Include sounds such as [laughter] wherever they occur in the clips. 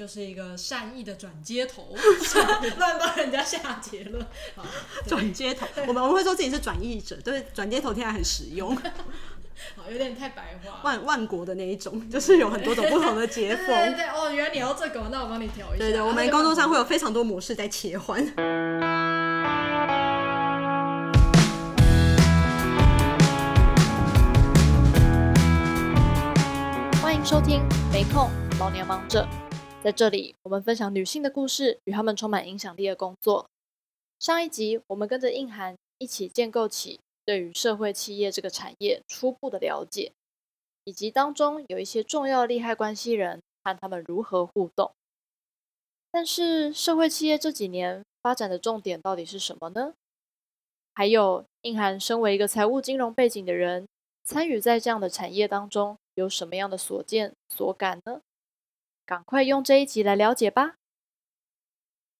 就是一个善意的转接头，[laughs] 乱帮人家下结论。转接头，我们我们会说自己是转译者，对，转接头听起来很实用。[laughs] 好，有点太白话。万万国的那一种，就是有很多种不同的接 [laughs] 缝。对，对，对对，哦，原来你要这个，那我帮你调一下。对对，我们工作上会有非常多模式在切换。欢迎收听，没空，老娘忙着。在这里，我们分享女性的故事与她们充满影响力的工作。上一集，我们跟着映涵一起建构起。对于社会企业这个产业初步的了解，以及当中有一些重要利害关系人和他们如何互动。但是社会企业这几年发展的重点到底是什么呢？还有映涵身为一个财务金融背景的人，参与在这样的产业当中，有什么样的所见所感呢？赶快用这一集来了解吧。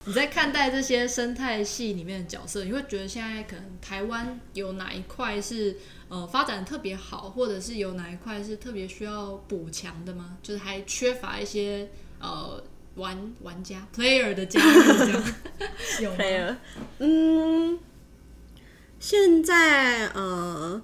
你在看待这些生态系里面的角色，你会觉得现在可能台湾有哪一块是呃发展特别好，或者是有哪一块是特别需要补强的吗？就是还缺乏一些呃玩玩家 player 的加入这样 [laughs] 有 player 嗯，现在呃。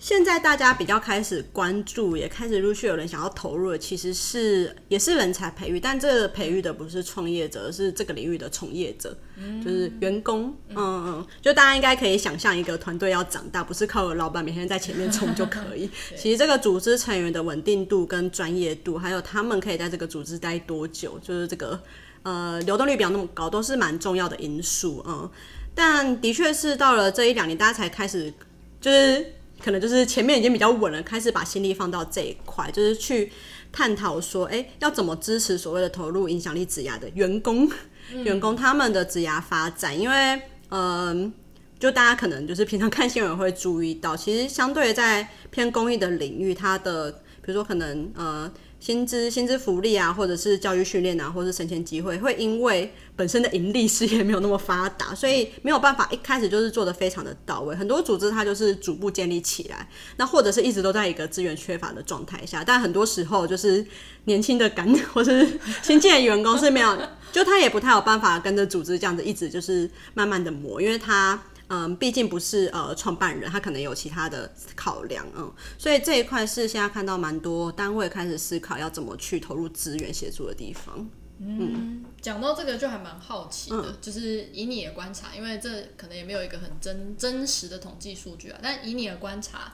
现在大家比较开始关注，也开始陆续有人想要投入的，其实是也是人才培育，但这个培育的不是创业者，而是这个领域的从业者，嗯、就是员工。嗯嗯，就大家应该可以想象，一个团队要长大，不是靠老板每天在前面冲就可以。[laughs] 其实这个组织成员的稳定度跟专业度，还有他们可以在这个组织待多久，就是这个呃流动率比较那么高，都是蛮重要的因素。嗯，但的确是到了这一两年，大家才开始就是。可能就是前面已经比较稳了，开始把心力放到这一块，就是去探讨说，哎、欸，要怎么支持所谓的投入影响力职涯的员工，嗯、员工他们的职涯发展，因为，嗯、呃，就大家可能就是平常看新闻会注意到，其实相对在偏公益的领域，它的比如说可能呃。薪资、薪资福利啊，或者是教育训练啊，或者是升迁机会，会因为本身的盈利事业没有那么发达，[laughs] 所以没有办法一开始就是做得非常的到位。很多组织它就是逐步建立起来，那或者是一直都在一个资源缺乏的状态下，但很多时候就是年轻的干 [laughs] 或是新进的员工是没有，就他也不太有办法跟着组织这样子一直就是慢慢的磨，因为他。嗯，毕竟不是呃创办人，他可能有其他的考量，嗯，所以这一块是现在看到蛮多单位开始思考要怎么去投入资源协助的地方。嗯，讲、嗯、到这个就还蛮好奇的，嗯、就是以你的观察，因为这可能也没有一个很真真实的统计数据啊，但以你的观察，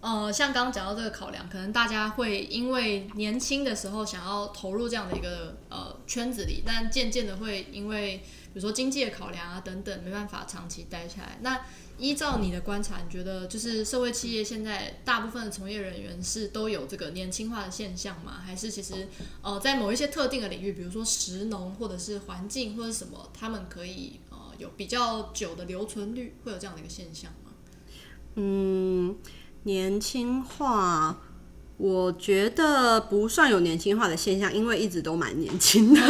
呃，像刚刚讲到这个考量，可能大家会因为年轻的时候想要投入这样的一个呃圈子里，但渐渐的会因为。比如说经济的考量啊等等，没办法长期待下来。那依照你的观察，你觉得就是社会企业现在大部分的从业人员是都有这个年轻化的现象吗？还是其实呃在某一些特定的领域，比如说食农或者是环境或者什么，他们可以呃有比较久的留存率，会有这样的一个现象吗？嗯，年轻化。我觉得不算有年轻化的现象，因为一直都蛮年轻的。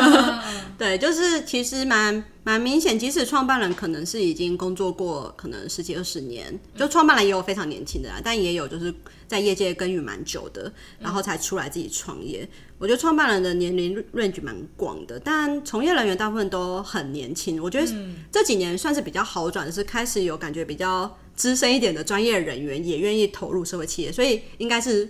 对，[laughs] 就是其实蛮蛮明显，即使创办人可能是已经工作过可能十几二十年，就创办人也有非常年轻的啦，但也有就是在业界耕耘蛮久的，然后才出来自己创业。我觉得创办人的年龄 range 蛮广的，但从业人员大部分都很年轻。我觉得这几年算是比较好转的是，开始有感觉比较资深一点的专业人员也愿意投入社会企业，所以应该是。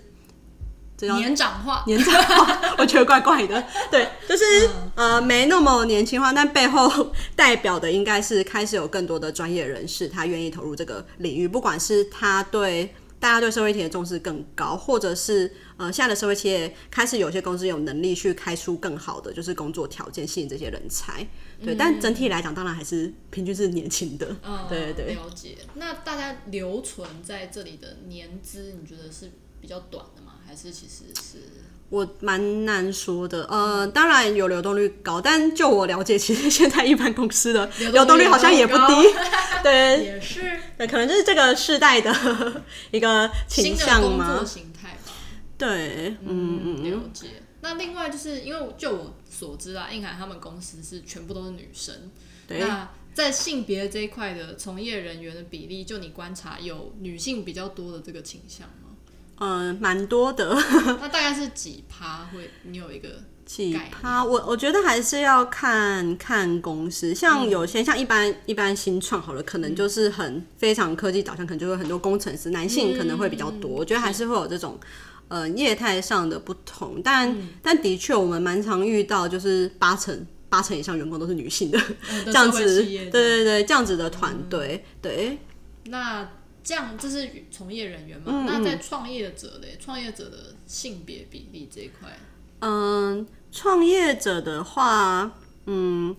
年长化，年长化，[laughs] 我觉得怪怪的。对，就是呃，没那么年轻化，但背后代表的应该是开始有更多的专业人士，他愿意投入这个领域。不管是他对大家对社会企业的重视更高，或者是呃，现在的社会企业开始有些公司有能力去开出更好的就是工作条件，吸引这些人才。对，但整体来讲，当然还是平均是年轻的。嗯，对对对。了解。那大家留存在这里的年资，你觉得是比较短的吗？还是其实是我蛮难说的，呃，当然有流动率高，但就我了解，其实现在一般公司的流动率好像也不低，[laughs] 对，也是，对，可能就是这个世代的一个倾向吗？工作形态吧，对，嗯嗯，了解。那另外就是因为就我所知啊，映涵他们公司是全部都是女生，对，那在性别这一块的从业人员的比例，就你观察有女性比较多的这个倾向吗？嗯，蛮多的。[laughs] 那大概是几趴？会你有一个几趴？我我觉得还是要看看公司，像有些、嗯、像一般一般新创好了，可能就是很非常科技导向，可能就会很多工程师，男性可能会比较多。嗯、我觉得还是会有这种呃业态上的不同，但、嗯、但的确我们蛮常遇到，就是八成八成以上员工都是女性的、嗯、这样子，对对对，这样子的团队、嗯、对。那这样这是从业人员嘛？嗯、那在创业者的创业者的性别比例这一块？嗯，创业者的话，嗯，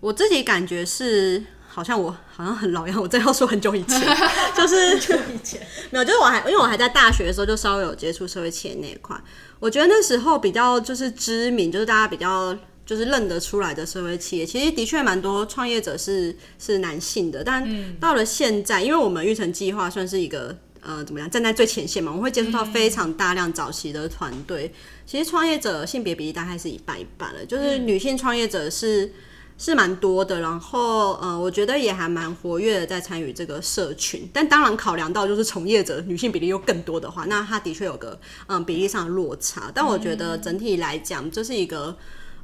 我自己感觉是，好像我好像很老样，我真要说很久以前，[laughs] 就是就以前 [laughs] 没有，就是我还因为我还在大学的时候就稍微有接触社会企业那一块，我觉得那时候比较就是知名，就是大家比较就是认得出来的社会企业，其实的确蛮多创业者是是男性的，但到了现在，因为我们育成计划算是一个。呃，怎么样？站在最前线嘛，我们会接触到非常大量早期的团队。嗯、其实创业者性别比例大概是一半一半了，就是女性创业者是是蛮多的。然后，呃，我觉得也还蛮活跃的，在参与这个社群。但当然，考量到就是从业者女性比例又更多的话，那它的确有个嗯、呃、比例上的落差。但我觉得整体来讲，这是一个嗯、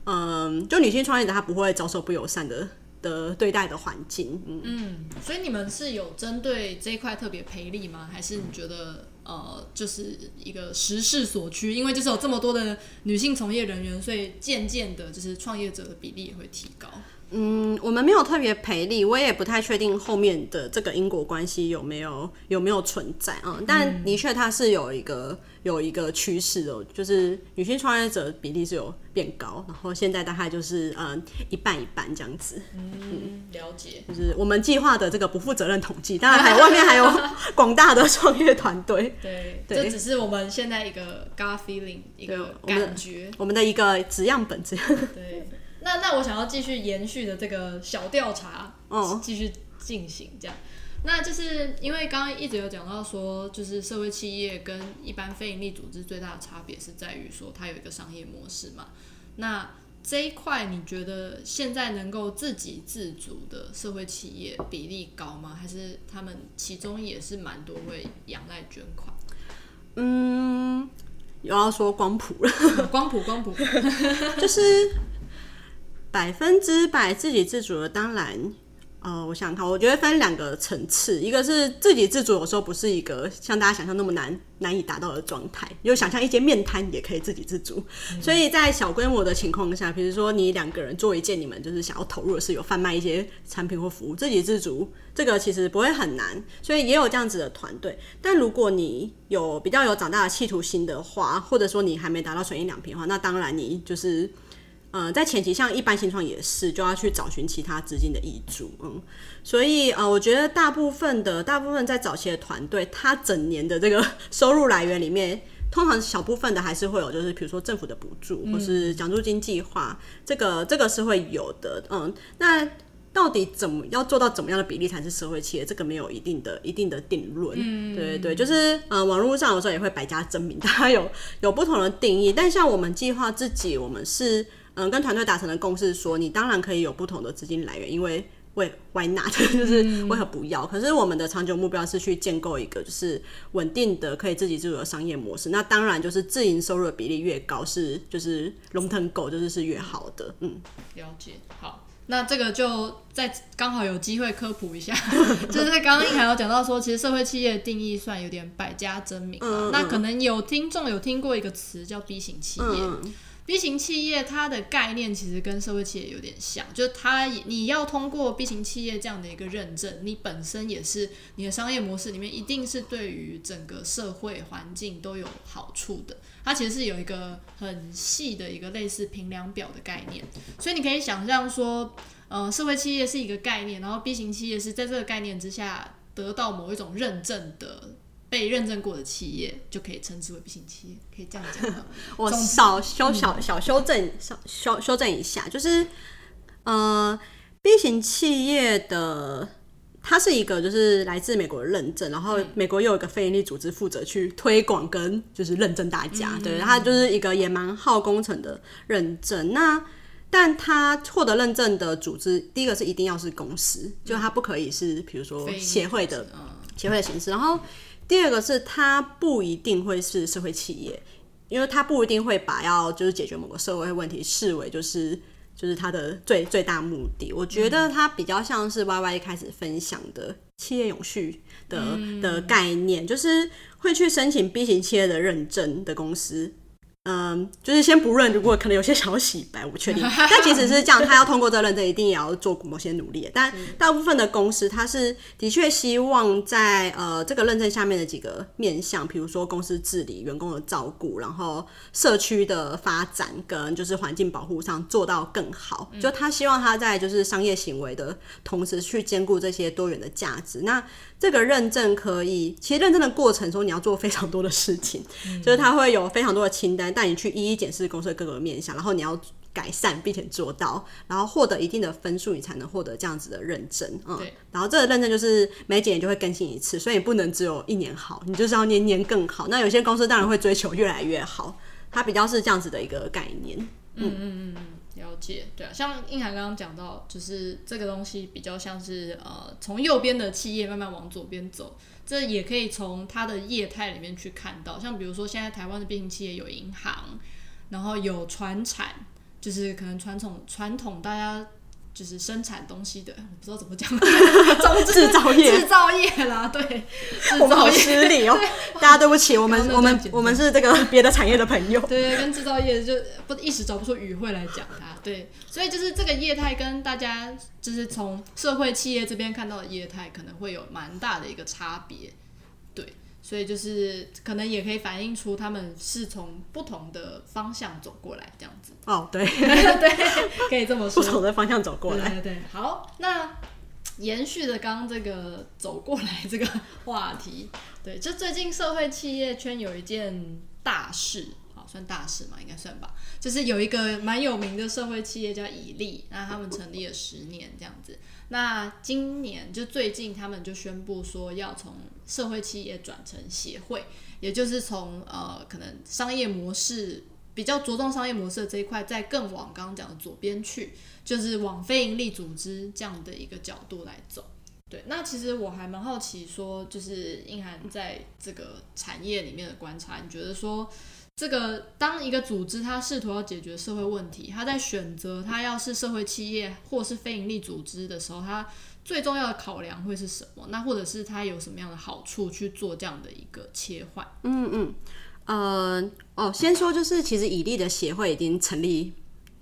嗯，就女性创业者她不会遭受不友善的。的对待的环境，嗯，所以你们是有针对这一块特别赔力吗？还是你觉得呃，就是一个时势所趋？因为就是有这么多的女性从业人员，所以渐渐的，就是创业者的比例也会提高。嗯，我们没有特别赔力，我也不太确定后面的这个因果关系有没有有没有存在啊、嗯。但的确它是有一个有一个趋势哦，就是女性创业者比例是有变高，然后现在大概就是嗯一半一半这样子。嗯，了解。就是我们计划的这个不负责任统计，当然还有外面还有广大的创业团队。[laughs] 对，这只是我们现在一个 gut feeling 一个感觉，我们的一个质样本质。对。那那我想要继续延续的这个小调查，哦，继续进行这样，那就是因为刚刚一直有讲到说，就是社会企业跟一般非营利组织最大的差别是在于说它有一个商业模式嘛。那这一块你觉得现在能够自给自足的社会企业比例高吗？还是他们其中也是蛮多会仰赖捐款？嗯，有要说光谱了，[laughs] 嗯，光谱光谱，[laughs] 就是。百分之百自给自足的，当然，呃，我想想看，我觉得分两个层次，一个是自给自足，有时候不是一个像大家想象那么难难以达到的状态，就想象一间面摊也可以自给自足，嗯、所以在小规模的情况下，比如说你两个人做一件你们就是想要投入的事，有贩卖一些产品或服务，自给自足，这个其实不会很难，所以也有这样子的团队。但如果你有比较有长大的企图心的话，或者说你还没达到纯益两平的话，那当然你就是。呃，在前期，像一般新创也是，就要去找寻其他资金的挹注，嗯，所以呃，我觉得大部分的大部分在早期的团队，他整年的这个 [laughs] 收入来源里面，通常小部分的还是会有，就是比如说政府的补助或是奖助金计划，这个这个是会有的，嗯，那到底怎么要做到怎么样的比例才是社会企业？这个没有一定的一定的定论，嗯，对对，就是呃，网络上有时候也会百家争鸣，大家有有不同的定义，但像我们计划自己，我们是。嗯，跟团队达成的共识说，你当然可以有不同的资金来源，因为为 why not [laughs] 就是为何不要？可是我们的长久目标是去建构一个就是稳定的可以自给自足的商业模式。那当然就是自营收入的比例越高，是就是 long term goal 就是是越好的。嗯，了解。好，那这个就再刚好有机会科普一下，[laughs] 就是刚刚一涵有讲到说，其实社会企业的定义算有点百家争鸣。嗯，那可能有听众有听过一个词叫 B 型企业。嗯 B 型企业它的概念其实跟社会企业有点像，就是它你要通过 B 型企业这样的一个认证，你本身也是你的商业模式里面一定是对于整个社会环境都有好处的。它其实是有一个很细的一个类似评量表的概念，所以你可以想象说，呃，社会企业是一个概念，然后 B 型企业是在这个概念之下得到某一种认证的。被认证过的企业就可以称之为 B 型企业，可以这样讲吗？[laughs] 我少修小小修正，小修修正一下，就是呃，B 型企业的它是一个就是来自美国的认证，然后美国又有一个非营利组织负责去推广跟就是认证大家，嗯、对，它就是一个也蛮耗工程的认证。那但它获得认证的组织，第一个是一定要是公司，就它不可以是比如说协会的协会的形式，然后。第二个是它不一定会是社会企业，因为它不一定会把要就是解决某个社会问题视为就是就是它的最最大目的。我觉得它比较像是 Y Y 一开始分享的企业永续的、的概念，就是会去申请 B 型企业的认证的公司。嗯，就是先不论，如果可能有些想要洗白，我不确定。但即使是这样，他要通过这个认证，一定也要做某些努力。但大部分的公司，他是的确希望在呃这个认证下面的几个面向，比如说公司治理、员工的照顾，然后社区的发展跟就是环境保护上做到更好。就他希望他在就是商业行为的同时，去兼顾这些多元的价值。那这个认证可以，其实认证的过程中，你要做非常多的事情，嗯、就是它会有非常多的清单，带你去一一检视公司的各个面向，然后你要改善并且做到，然后获得一定的分数，你才能获得这样子的认证。嗯，然后这个认证就是每几年就会更新一次，所以你不能只有一年好，你就是要年年更好。那有些公司当然会追求越来越好，它比较是这样子的一个概念。嗯嗯嗯嗯。了解，对啊，像硬涵刚刚讲到，就是这个东西比较像是呃，从右边的企业慢慢往左边走，这也可以从它的业态里面去看到，像比如说现在台湾的变形企业有银行，然后有船产，就是可能传统传统大家。就是生产东西的，我不知道怎么讲，[laughs] 制造业，[laughs] 制造业啦，对，我们好失礼哦，大家对不起，[laughs] 我们我们我们是这个别的产业的朋友，对对，跟制造业就不一时找不出语汇来讲它，对，所以就是这个业态跟大家就是从社会企业这边看到的业态可能会有蛮大的一个差别，对。所以就是可能也可以反映出他们是从不同的方向走过来这样子。哦，对，[laughs] 对，可以这么说。不同的方向走过来。对对对。好，那延续着刚刚这个走过来这个话题，对，就最近社会企业圈有一件大事，好，算大事嘛，应该算吧。就是有一个蛮有名的社会企业叫以利，那他们成立了十年这样子。那今年就最近，他们就宣布说要从社会企业转成协会，也就是从呃可能商业模式比较着重商业模式这一块，再更往刚刚讲的左边去，就是往非营利组织这样的一个角度来走。对，那其实我还蛮好奇，说就是硬涵在这个产业里面的观察，你觉得说？这个当一个组织它试图要解决社会问题，它在选择它要是社会企业或是非营利组织的时候，它最重要的考量会是什么？那或者是它有什么样的好处去做这样的一个切换？嗯嗯，呃，哦，先说就是其实以利的协会已经成立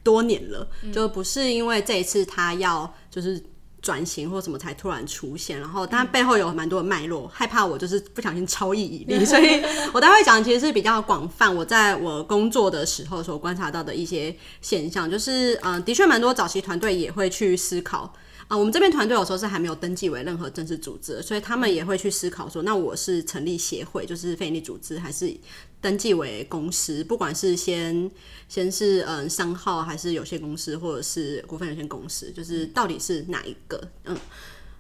多年了，嗯、就不是因为这一次它要就是。转型或什么才突然出现，然后但背后有蛮多的脉络，害怕我就是不小心超意以力，所以我待会讲其实是比较广泛。我在我工作的时候所观察到的一些现象，就是嗯、呃，的确蛮多早期团队也会去思考。啊，我们这边团队有时候是还没有登记为任何正式组织，所以他们也会去思考说，那我是成立协会，就是非营利组织，还是登记为公司？不管是先先是嗯商号，还是有限公司，或者是股份有限公司，就是到底是哪一个？嗯。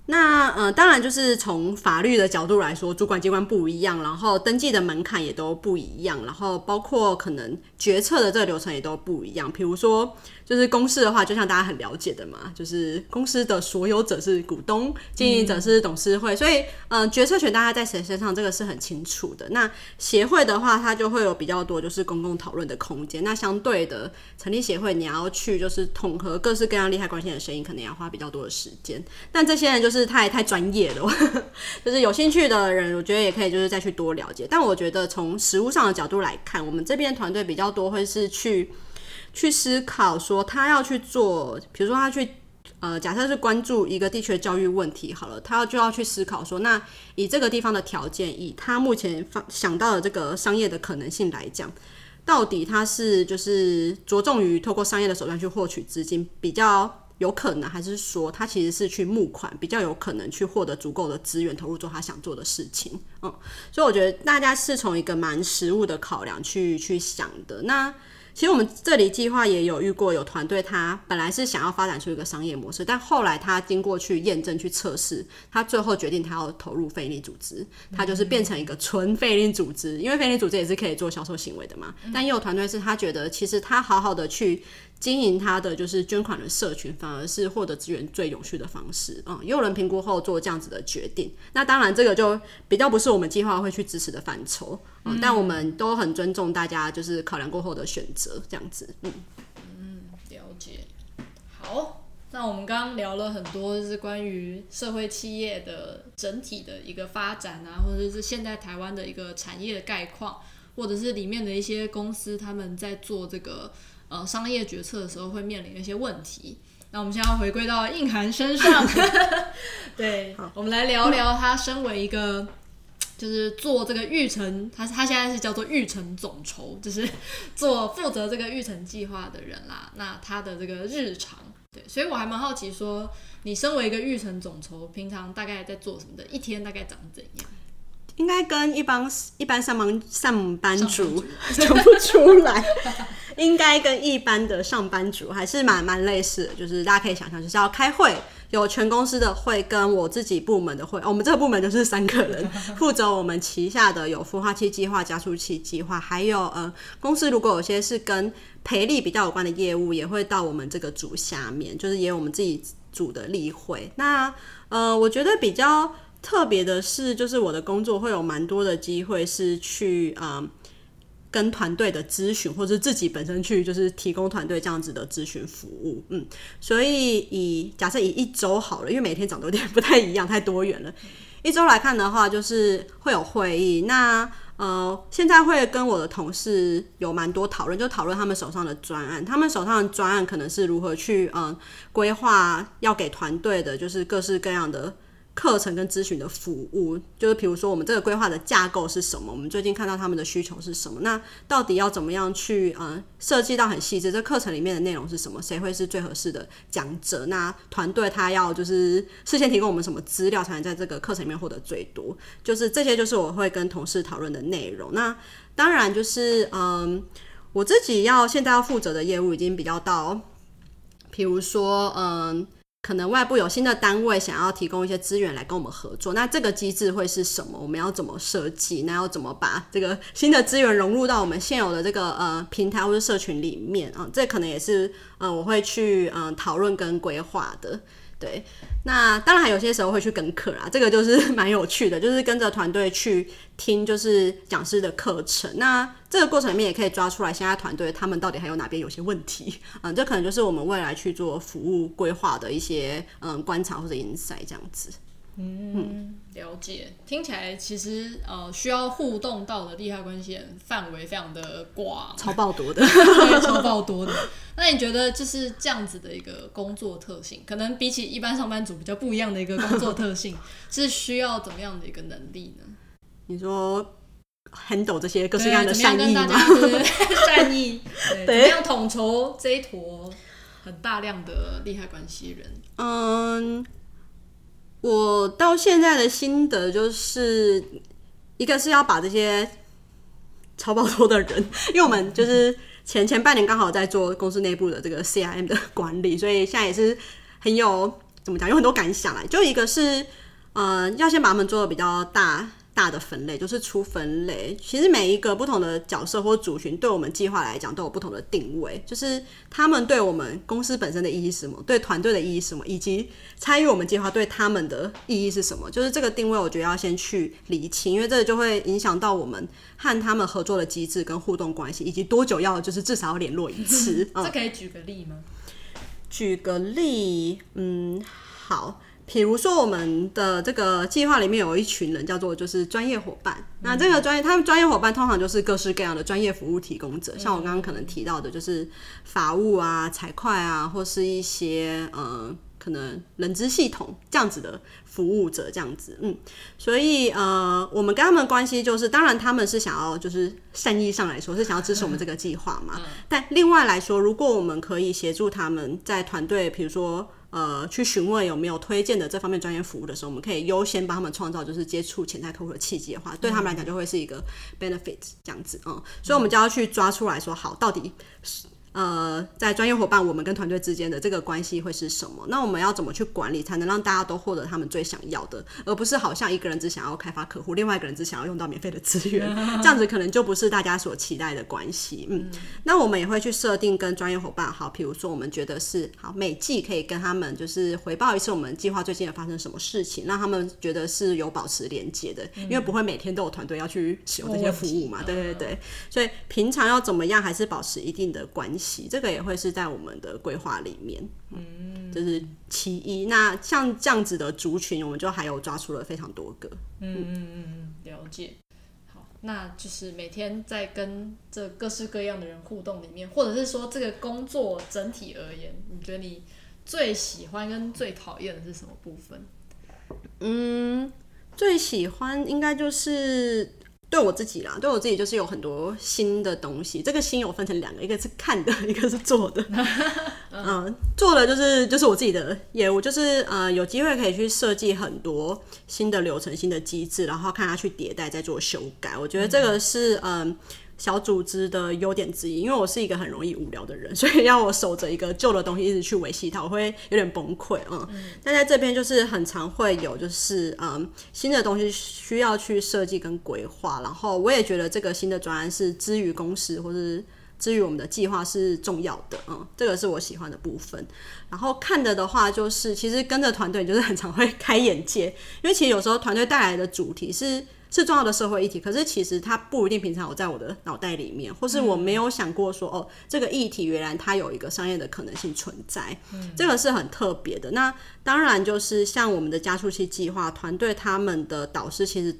那呃，当然就是从法律的角度来说，主管机关不一样，然后登记的门槛也都不一样，然后包括可能决策的这个流程也都不一样。比如说，就是公司的话，就像大家很了解的嘛，就是公司的所有者是股东，经营者是董事会，嗯、所以呃，决策权大家在谁身上，这个是很清楚的。那协会的话，它就会有比较多就是公共讨论的空间。那相对的，成立协会，你要去就是统合各式各样利害关系的声音，可能要花比较多的时间。但这些人就是。是太太专业了，[laughs] 就是有兴趣的人，我觉得也可以，就是再去多了解。但我觉得从实物上的角度来看，我们这边团队比较多会是去去思考，说他要去做，比如说他去呃，假设是关注一个地区的教育问题，好了，他就要去思考说，那以这个地方的条件，以他目前想到的这个商业的可能性来讲，到底他是就是着重于透过商业的手段去获取资金比较。有可能，还是说他其实是去募款，比较有可能去获得足够的资源投入做他想做的事情。嗯，所以我觉得大家是从一个蛮实务的考量去去想的。那其实我们这里计划也有遇过有团队，他本来是想要发展出一个商业模式，但后来他经过去验证、去测试，他最后决定他要投入非营利组织，他就是变成一个纯非营利组织。因为非营利组织也是可以做销售行为的嘛。但也有团队是他觉得，其实他好好的去。经营他的就是捐款的社群，反而是获得资源最永续的方式。嗯，也有人评估后做这样子的决定。那当然，这个就比较不是我们计划会去支持的范畴。嗯，但我们都很尊重大家就是考量过后的选择，这样子。嗯嗯，了解。好，那我们刚刚聊了很多，就是关于社会企业的整体的一个发展啊，或者是现在台湾的一个产业的概况，或者是里面的一些公司他们在做这个。呃，商业决策的时候会面临一些问题。那我们现在要回归到硬涵身上，[laughs] 对，我们来聊聊他身为一个，就是做这个育成，他他现在是叫做育成总筹，就是 [laughs] 做负责这个育成计划的人啦。那他的这个日常，对，所以我还蛮好奇说，你身为一个育成总筹，平常大概在做什么的？一天大概长怎样？应该跟一般一般上班上班族讲不出来，[laughs] 应该跟一般的上班族还是蛮蛮类似的，就是大家可以想象，就是要开会，有全公司的会跟我自己部门的会，我们这个部门就是三个人 [laughs] 负责我们旗下的有孵化器计划、加速器计划，还有呃公司如果有些是跟培力比较有关的业务，也会到我们这个组下面，就是也有我们自己组的例会。那呃，我觉得比较。特别的是，就是我的工作会有蛮多的机会是去啊、呃、跟团队的咨询，或者自己本身去就是提供团队这样子的咨询服务。嗯，所以以假设以一周好了，因为每天长得有点不太一样，太多元了。一周来看的话，就是会有会议。那呃，现在会跟我的同事有蛮多讨论，就讨论他们手上的专案，他们手上的专案可能是如何去嗯规划要给团队的，就是各式各样的。课程跟咨询的服务，就是比如说我们这个规划的架构是什么？我们最近看到他们的需求是什么？那到底要怎么样去呃设计到很细致？这课程里面的内容是什么？谁会是最合适的讲者？那团队他要就是事先提供我们什么资料，才能在这个课程里面获得最多？就是这些就是我会跟同事讨论的内容。那当然就是嗯、我自己要现在要负责的业务已经比较到，比如说嗯。可能外部有新的单位想要提供一些资源来跟我们合作，那这个机制会是什么？我们要怎么设计？那要怎么把这个 [laughs] 新的资源融入到我们现有的这个呃平台或者社群里面啊？这可能也是嗯我会去嗯讨论跟规划的。对，那当然还有些时候会去跟课啦，这个就是 [laughs] 蛮有趣的，就是跟着团队去听就是讲师的课程。那这个过程里面也可以抓出来现在团队他们到底还有哪边有些问题，[laughs] 嗯，这可能就是我们未来去做服务规划的一些嗯观察或者 insight 这样子。嗯，了解。听起来其实呃需要互动到的利害关系人范围非常的广，超爆多的，[laughs] [laughs] 超爆多的。那你觉得就是这样子的一个工作特性，可能比起一般上班族比较不一样的一个工作特性，[laughs] 是需要怎么样的一个能力呢？你说 handle 这些各式各样的善意吗？善意，对，怎么样统筹这一坨很大量的利害关系人？嗯。我到现在的心得就是，一个是要把这些超爆多的人，因为我们就是前前半年刚好在做公司内部的这个 CIM 的管理，所以现在也是很有怎么讲，有很多感想来。就一个是，呃，要先把他们做的比较大。大的分类就是出分类，其实每一个不同的角色或族群，对我们计划来讲都有不同的定位，就是他们对我们公司本身的意义是什么，对团队的意义是什么，以及参与我们计划对他们的意义是什么，就是这个定位，我觉得要先去理清，因为这个就会影响到我们和他们合作的机制跟互动关系，以及多久要就是至少要联络一次。[laughs] 嗯、这可以举个例吗？举个例，嗯，好。比如说，我们的这个计划里面有一群人叫做就是专业伙伴。那这个专业，他们专业伙伴通常就是各式各样的专业服务提供者，像我刚刚可能提到的，就是法务啊、财会啊，或是一些呃可能人资系统这样子的服务者这样子。嗯，所以呃，我们跟他们关系就是，当然他们是想要就是善意上来说是想要支持我们这个计划嘛。但另外来说，如果我们可以协助他们在团队，比如说。呃，去询问有没有推荐的这方面专业服务的时候，我们可以优先帮他们创造就是接触潜在客户的契机的话，对他们来讲就会是一个 benefit 这样子，嗯，所以我们就要去抓出来说，好，到底是呃，在专业伙伴我们跟团队之间的这个关系会是什么？那我们要怎么去管理，才能让大家都获得他们最想要的，而不是好像一个人只想要开发客户，另外一个人只想要用到免费的资源，[laughs] 这样子可能就不是大家所期待的关系。嗯，那我们也会去设定跟专业伙伴，好，比如说我们觉得是好，每季可以跟他们就是回报一次我们计划最近有发生什么事情，让他们觉得是有保持连接的，因为不会每天都有团队要去使用这些服务嘛。对对对，所以平常要怎么样，还是保持一定的关系。这个也会是在我们的规划里面，嗯，这是其一。那像这样子的族群，我们就还有抓出了非常多个，嗯嗯嗯，了解。好，那就是每天在跟这各式各样的人互动里面，或者是说这个工作整体而言，你觉得你最喜欢跟最讨厌的是什么部分？嗯，最喜欢应该就是。对我自己啦，对我自己就是有很多新的东西。这个新有分成两个，一个是看的，[laughs] 一个是做的。[laughs] 嗯、呃，做的就是就是我自己的业务，就是呃有机会可以去设计很多新的流程、新的机制，然后看它去迭代，再做修改。我觉得这个是嗯。呃小组织的优点之一，因为我是一个很容易无聊的人，[laughs] 所以要我守着一个旧的东西一直去维系它，我会有点崩溃嗯，嗯，但在这边就是很常会有，就是嗯新的东西需要去设计跟规划，然后我也觉得这个新的专案是之于公司或是之于我们的计划是重要的，嗯，这个是我喜欢的部分。然后看的的话，就是其实跟着团队就是很常会开眼界，因为其实有时候团队带来的主题是。是重要的社会议题，可是其实它不一定平常有在我的脑袋里面，或是我没有想过说，哦，这个议题原来它有一个商业的可能性存在，这个是很特别的。那当然就是像我们的加速器计划团队，他们的导师其实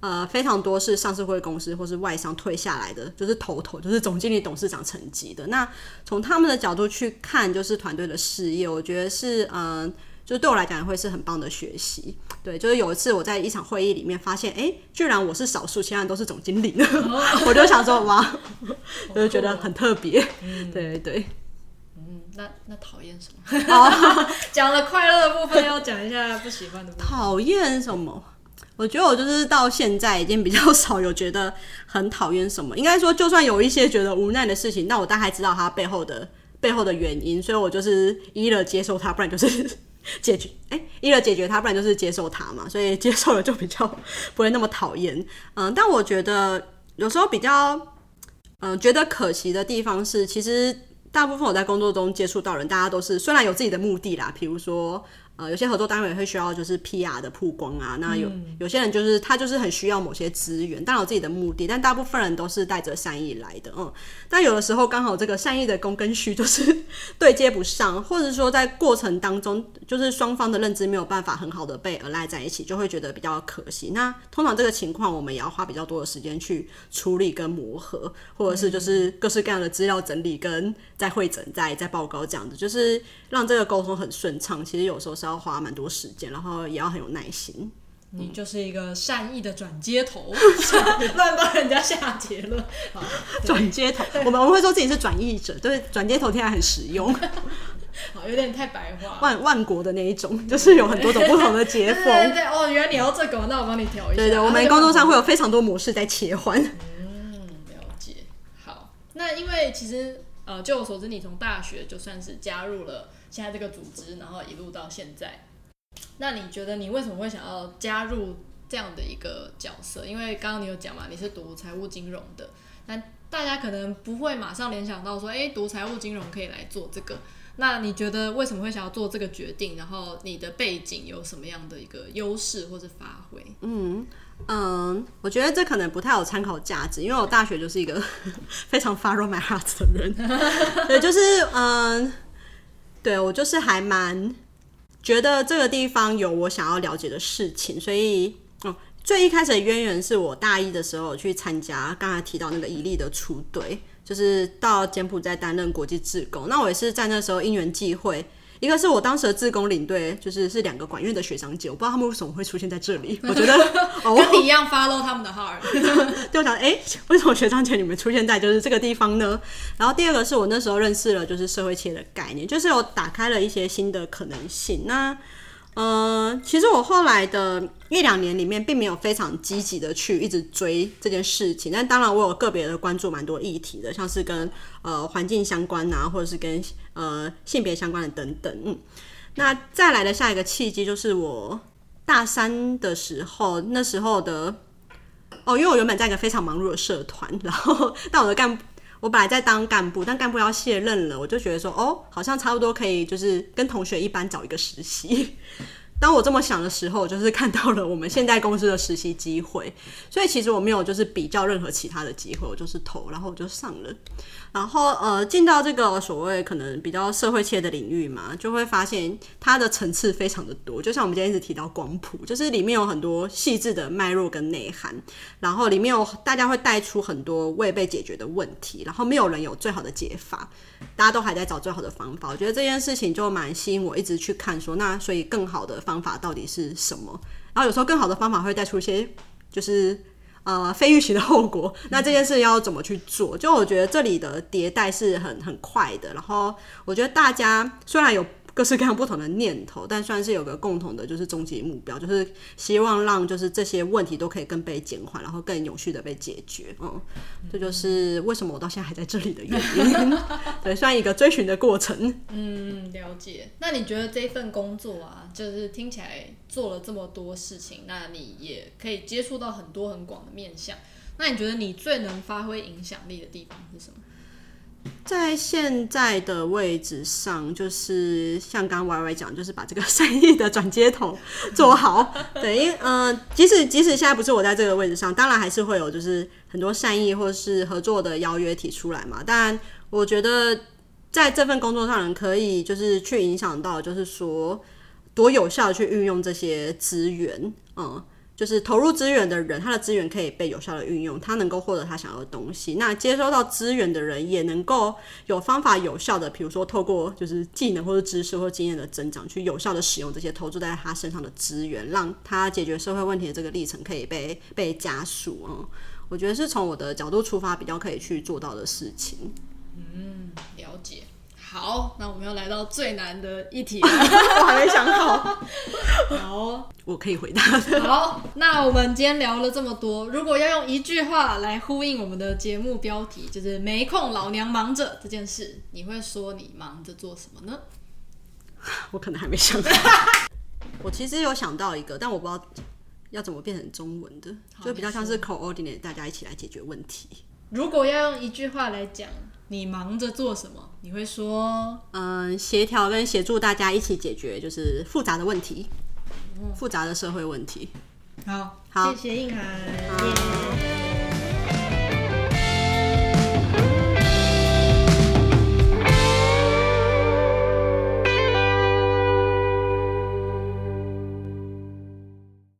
呃非常多是上市会公司或是外商退下来的，就是头头就是总经理、董事长层级的。那从他们的角度去看，就是团队的事业，我觉得是嗯。呃就对我来讲会是很棒的学习，对，就是有一次我在一场会议里面发现，哎、欸，居然我是少数，其他人都是总经理，[laughs] 我就想说哇，[laughs] 就是觉得很特别，嗯，对对对，嗯，那那讨厌什么？[laughs] 讲了快乐的部分，要讲一下不喜欢的部分。讨厌什么？我觉得我就是到现在已经比较少有觉得很讨厌什么，应该说就算有一些觉得无奈的事情，那我大概知道它背后的背后的原因，所以我就是一了接受它，不然就是。[laughs] 解决，哎、一了解决他，不然就是接受他嘛，所以接受了就比较不会那么讨厌。嗯，但我觉得有时候比较，嗯，觉得可惜的地方是，其实大部分我在工作中接触到人，大家都是虽然有自己的目的啦，比如说。呃，有些合作单位会需要就是 PR 的曝光啊，那有有些人就是他就是很需要某些资源，当然有自己的目的，但大部分人都是带着善意来的，嗯。但有的时候刚好这个善意的供跟需就是 [laughs] 对接不上，或者说在过程当中就是双方的认知没有办法很好的被 align 在一起，就会觉得比较可惜。那通常这个情况我们也要花比较多的时间去处理跟磨合，或者是就是各式各样的资料整理跟在会诊在在报告这样子，就是让这个沟通很顺畅。其实有时候是。要花蛮多时间，然后也要很有耐心。你就是一个善意的转接头，[laughs] 乱帮人家下结论。转接头，我们我们会说自己是转译者，对，转接头听起来很实用。[laughs] 好，有点太白话。万万国的那一种，就是有很多种不同的接缝。对，对对，哦，原来你要这个，那我帮你调一下。对对，我们工作上会有非常多模式在切换。嗯，了解。好，那因为其实呃，据我所知，你从大学就算是加入了。现在这个组织，然后一路到现在，那你觉得你为什么会想要加入这样的一个角色？因为刚刚你有讲嘛，你是读财务金融的，那大家可能不会马上联想到说，哎，读财务金融可以来做这个。那你觉得为什么会想要做这个决定？然后你的背景有什么样的一个优势或者发挥？嗯嗯，我觉得这可能不太有参考价值，因为我大学就是一个 [laughs] 非常 follow my heart 的人，对，就是嗯。对，我就是还蛮觉得这个地方有我想要了解的事情，所以哦，最一开始的渊源是我大一的时候去参加刚才提到那个伊利的出队，就是到柬埔寨担任国际志工。那我也是在那时候因缘际会。一个是我当时的自工领队，就是是两个管院的学长姐，我不知道他们为什么会出现在这里。[laughs] 我觉得跟你一样 follow 他们的 heart，[laughs] 就想哎，为什么学长姐你们出现在就是这个地方呢？然后第二个是我那时候认识了就是社会企业的概念，就是有打开了一些新的可能性。那呃，其实我后来的一两年里面，并没有非常积极的去一直追这件事情。但当然，我有个别的关注蛮多议题的，像是跟呃环境相关啊，或者是跟呃性别相关的等等。嗯，那再来的下一个契机就是我大三的时候，那时候的哦，因为我原本在一个非常忙碌的社团，然后 [laughs] 但我的干。我本来在当干部，但干部要卸任了，我就觉得说，哦，好像差不多可以，就是跟同学一般找一个实习。当我这么想的时候，[laughs] 就是看到了我们现在公司的实习机会，所以其实我没有就是比较任何其他的机会，我就是投，然后我就上了。然后呃，进到这个所谓可能比较社会切的领域嘛，就会发现它的层次非常的多。就像我们今天一直提到光谱，就是里面有很多细致的脉络跟内涵，然后里面有大家会带出很多未被解决的问题，然后没有人有最好的解法，大家都还在找最好的方法。我觉得这件事情就蛮吸引我，一直去看说，那所以更好的方法到底是什么？然后有时候更好的方法会带出一些就是。呃，非预期的后果，那这件事要怎么去做？就我觉得这里的迭代是很很快的，然后我觉得大家虽然有。各式各样不同的念头，但算是有个共同的，就是终极目标，就是希望让就是这些问题都可以更被减缓，然后更有序的被解决。嗯，这就是为什么我到现在还在这里的原因。[laughs] 对，算一个追寻的过程。嗯，了解。那你觉得这份工作啊，就是听起来做了这么多事情，那你也可以接触到很多很广的面向。那你觉得你最能发挥影响力的地方是什么？在现在的位置上，就是 [laughs] 像刚刚 Y Y 讲，就是把这个善意的转接头做好。[laughs] 对，因为嗯、呃，即使即使现在不是我在这个位置上，当然还是会有就是很多善意或是合作的邀约提出来嘛。当然，我觉得在这份工作上，可以就是去影响到，就是说多有效去运用这些资源，嗯。就是投入资源的人，他的资源可以被有效的运用，他能够获得他想要的东西。那接收到资源的人也能够有方法有效的，比如说透过就是技能或者知识或经验的增长，去有效的使用这些投注在他身上的资源，让他解决社会问题的这个历程可以被被加速啊。我觉得是从我的角度出发，比较可以去做到的事情。嗯，了解。好，那我们要来到最难的一题了，[laughs] 我还没想好。好，我可以回答。好，那我们今天聊了这么多，如果要用一句话来呼应我们的节目标题，就是“没空，老娘忙着”这件事，你会说你忙着做什么呢？我可能还没想到。[laughs] 我其实有想到一个，但我不知道要怎么变成中文的，就比较像是 coordinate，大家一起来解决问题。如果要用一句话来讲。你忙着做什么？你会说，嗯，协调跟协助大家一起解决就是复杂的问题，嗯、复杂的社会问题。好，好，谢谢硬涵。